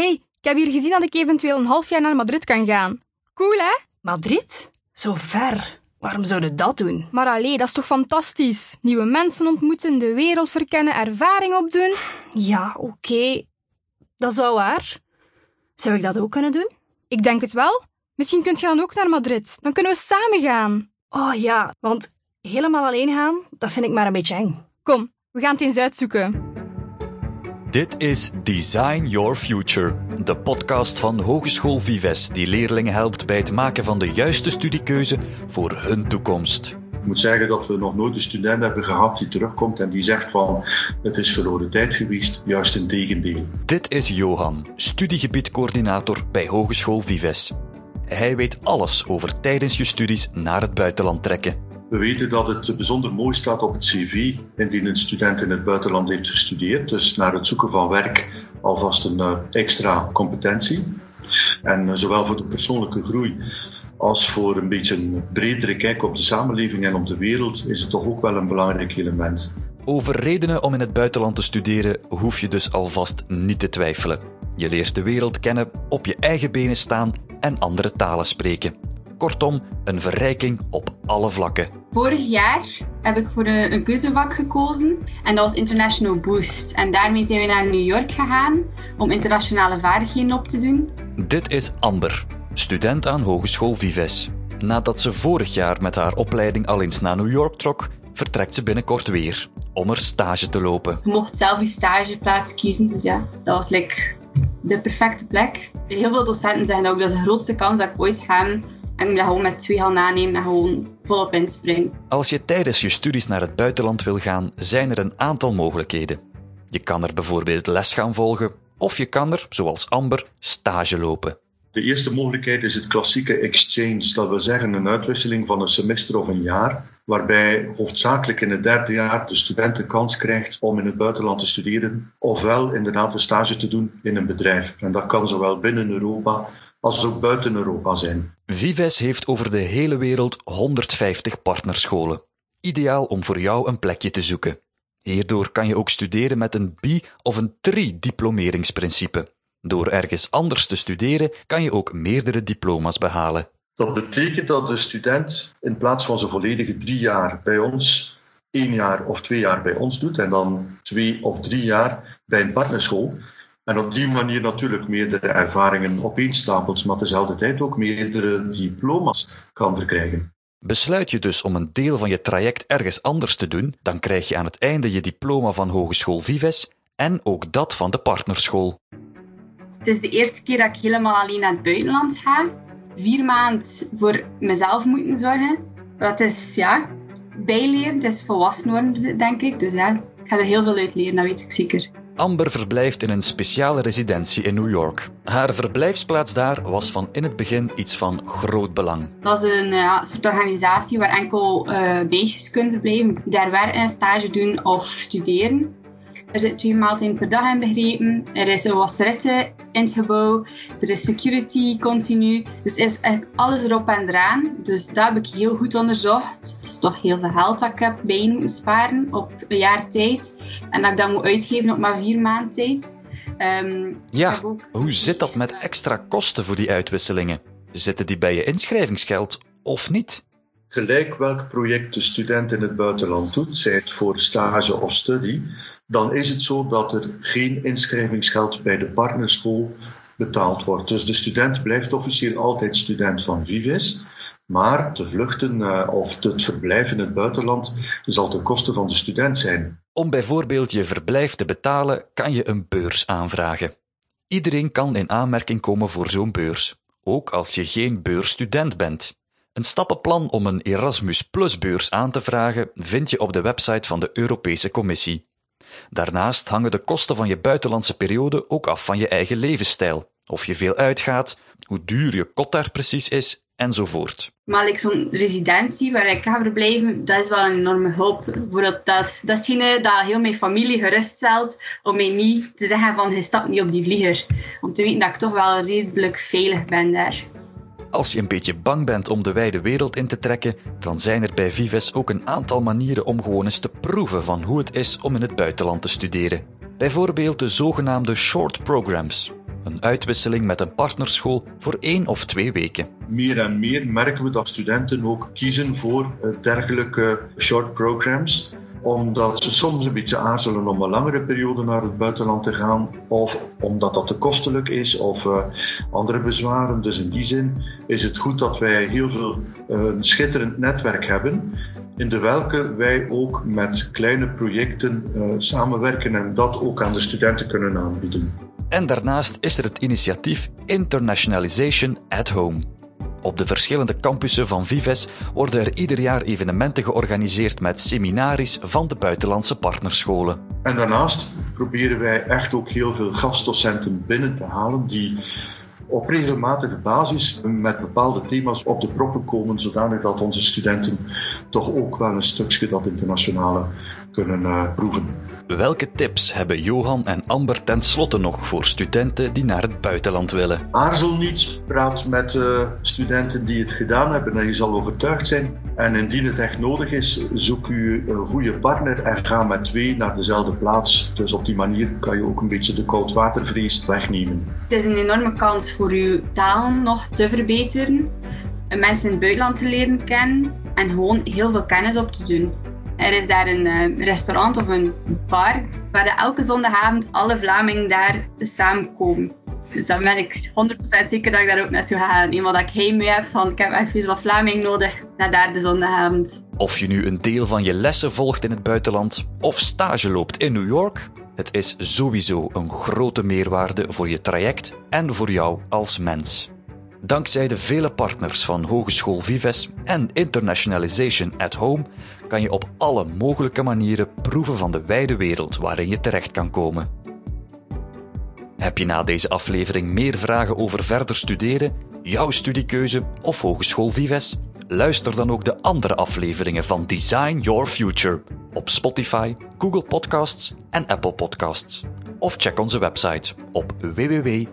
hey, ik heb hier gezien dat ik eventueel een half jaar naar Madrid kan gaan. Cool, hè? Madrid? Zo ver. Waarom zouden dat doen? Maar allee, dat is toch fantastisch? Nieuwe mensen ontmoeten, de wereld verkennen, ervaring opdoen. Ja, oké. Dat is wel waar. Zou ik dat ook kunnen doen? Ik denk het wel. Misschien kunt je dan ook naar Madrid. Dan kunnen we samen gaan. Oh ja, want helemaal alleen gaan, dat vind ik maar een beetje eng. Kom, we gaan het eens uitzoeken. Dit is Design Your Future, de podcast van Hogeschool Vives die leerlingen helpt bij het maken van de juiste studiekeuze voor hun toekomst. Ik moet zeggen dat we nog nooit een student hebben gehad die terugkomt en die zegt van het is verloren tijd geweest, juist een tegendeel. Dit is Johan, studiegebiedcoördinator bij Hogeschool Vives. Hij weet alles over tijdens je studies naar het buitenland trekken. We weten dat het bijzonder mooi staat op het cv indien een student in het buitenland heeft gestudeerd. Dus naar het zoeken van werk alvast een uh, extra competentie. En uh, zowel voor de persoonlijke groei als voor een beetje een bredere kijk op de samenleving en op de wereld is het toch ook wel een belangrijk element. Over redenen om in het buitenland te studeren hoef je dus alvast niet te twijfelen. Je leert de wereld kennen, op je eigen benen staan en andere talen spreken. Kortom, een verrijking op alle vlakken. Vorig jaar heb ik voor een, een keuzevak gekozen en dat was International Boost. En daarmee zijn we naar New York gegaan om internationale vaardigheden op te doen. Dit is Amber, student aan Hogeschool Vives. Nadat ze vorig jaar met haar opleiding al eens naar New York trok, vertrekt ze binnenkort weer om er stage te lopen. Je mocht zelf je stageplaats kiezen, dus ja, dat was like de perfecte plek. Heel veel docenten zeggen ook dat is de grootste kans dat ik ooit ga en ik dat gewoon met twee handen aannemen en gewoon volop inspringen. Als je tijdens je studies naar het buitenland wil gaan, zijn er een aantal mogelijkheden. Je kan er bijvoorbeeld les gaan volgen, of je kan er, zoals Amber, stage lopen. De eerste mogelijkheid is het klassieke exchange, dat wil zeggen een uitwisseling van een semester of een jaar, waarbij hoofdzakelijk in het derde jaar de student de kans krijgt om in het buitenland te studeren, ofwel inderdaad een stage te doen in een bedrijf. En dat kan zowel binnen Europa als ook buiten Europa zijn. Vives heeft over de hele wereld 150 partnerscholen. Ideaal om voor jou een plekje te zoeken. Hierdoor kan je ook studeren met een bi- of een tri-diplomeringsprincipe. Door ergens anders te studeren kan je ook meerdere diploma's behalen. Dat betekent dat de student in plaats van zijn volledige drie jaar bij ons, één jaar of twee jaar bij ons doet en dan twee of drie jaar bij een partnerschool, en op die manier natuurlijk meerdere ervaringen opeenstapelt, maar tezelfde tijd ook meerdere diploma's kan verkrijgen. Besluit je dus om een deel van je traject ergens anders te doen, dan krijg je aan het einde je diploma van Hogeschool Vives en ook dat van de partnerschool. Het is de eerste keer dat ik helemaal alleen naar het buitenland ga. Vier maanden voor mezelf moeten zorgen. Dat is, ja, bijleren. Het is volwassen worden, denk ik. Dus ja, ik ga er heel veel uit leren, dat weet ik zeker. Amber verblijft in een speciale residentie in New York. Haar verblijfsplaats daar was van in het begin iets van groot belang. Dat is een uh, soort organisatie waar enkel uh, beestjes kunnen verblijven, die daar werken, stage doen of studeren. Er zit twee maaltijden per dag in begrepen. Er is een wasserette in het gebouw. Er is security continu. Dus er is eigenlijk alles erop en eraan. Dus dat heb ik heel goed onderzocht. Het is toch heel veel geld dat ik heb bij moeten sparen op een jaar tijd. En dat ik dat moet uitgeven op maar vier maanden tijd. Um, ja, ook... hoe zit dat met extra kosten voor die uitwisselingen? Zitten die bij je inschrijvingsgeld of niet? Gelijk welk project de student in het buitenland doet, zij het voor stage of studie, dan is het zo dat er geen inschrijvingsgeld bij de partnerschool betaald wordt. Dus de student blijft officieel altijd student van Vives, maar te vluchten uh, of het verblijf in het buitenland zal ten koste van de student zijn. Om bijvoorbeeld je verblijf te betalen, kan je een beurs aanvragen. Iedereen kan in aanmerking komen voor zo'n beurs, ook als je geen beursstudent bent. Een stappenplan om een Erasmus Plus beurs aan te vragen vind je op de website van de Europese Commissie. Daarnaast hangen de kosten van je buitenlandse periode ook af van je eigen levensstijl. Of je veel uitgaat, hoe duur je kot daar precies is, enzovoort. Maar like zo'n residentie waar ik ga verblijven, dat is wel een enorme hulp. Bijvoorbeeld, dat is datgene dat heel mijn familie geruststelt om mij niet te zeggen van je stapt niet op die vlieger. Om te weten dat ik toch wel redelijk veilig ben daar. Als je een beetje bang bent om de wijde wereld in te trekken, dan zijn er bij Vives ook een aantal manieren om gewoon eens te proeven van hoe het is om in het buitenland te studeren. Bijvoorbeeld de zogenaamde short programs. een uitwisseling met een partnerschool voor één of twee weken. Meer en meer merken we dat studenten ook kiezen voor eh, dergelijke short programs omdat ze soms een beetje aarzelen om een langere periode naar het buitenland te gaan, of omdat dat te kostelijk is, of uh, andere bezwaren. Dus in die zin is het goed dat wij heel veel uh, een schitterend netwerk hebben, in de welke wij ook met kleine projecten uh, samenwerken en dat ook aan de studenten kunnen aanbieden. En daarnaast is er het initiatief Internationalization at Home. Op de verschillende campussen van Vives worden er ieder jaar evenementen georganiseerd met seminaries van de buitenlandse partnerscholen. En daarnaast proberen wij echt ook heel veel gastdocenten binnen te halen die op regelmatige basis met bepaalde thema's op de proppen komen, zodanig dat onze studenten toch ook wel een stukje dat internationale kunnen uh, proeven. Welke tips hebben Johan en Amber tenslotte nog voor studenten die naar het buitenland willen? Aarzel niet, praat met uh, studenten die het gedaan hebben en je zal overtuigd zijn. En indien het echt nodig is, zoek u een goede partner en ga met twee naar dezelfde plaats. Dus op die manier kan je ook een beetje de koudwatervrees wegnemen. Het is een enorme kans voor uw taal nog te verbeteren, mensen in het buitenland te leren kennen en gewoon heel veel kennis op te doen. Er is daar een uh, restaurant of een bar waar elke zondagavond alle Vlamingen daar samenkomen. Dus dan ben ik 100% zeker dat ik daar ook naartoe ga gaan. Eenmaal dat ik heen mee heb van ik heb even wat Vlaming nodig, naar daar de zondagavond. Of je nu een deel van je lessen volgt in het buitenland of stage loopt in New York, het is sowieso een grote meerwaarde voor je traject en voor jou als mens. Dankzij de vele partners van Hogeschool Vives en Internationalization at Home kan je op alle mogelijke manieren proeven van de wijde wereld waarin je terecht kan komen. Heb je na deze aflevering meer vragen over verder studeren, jouw studiekeuze of Hogeschool Vives? Luister dan ook de andere afleveringen van Design Your Future op Spotify, Google Podcasts en Apple Podcasts. Of check onze website op www.vives.be.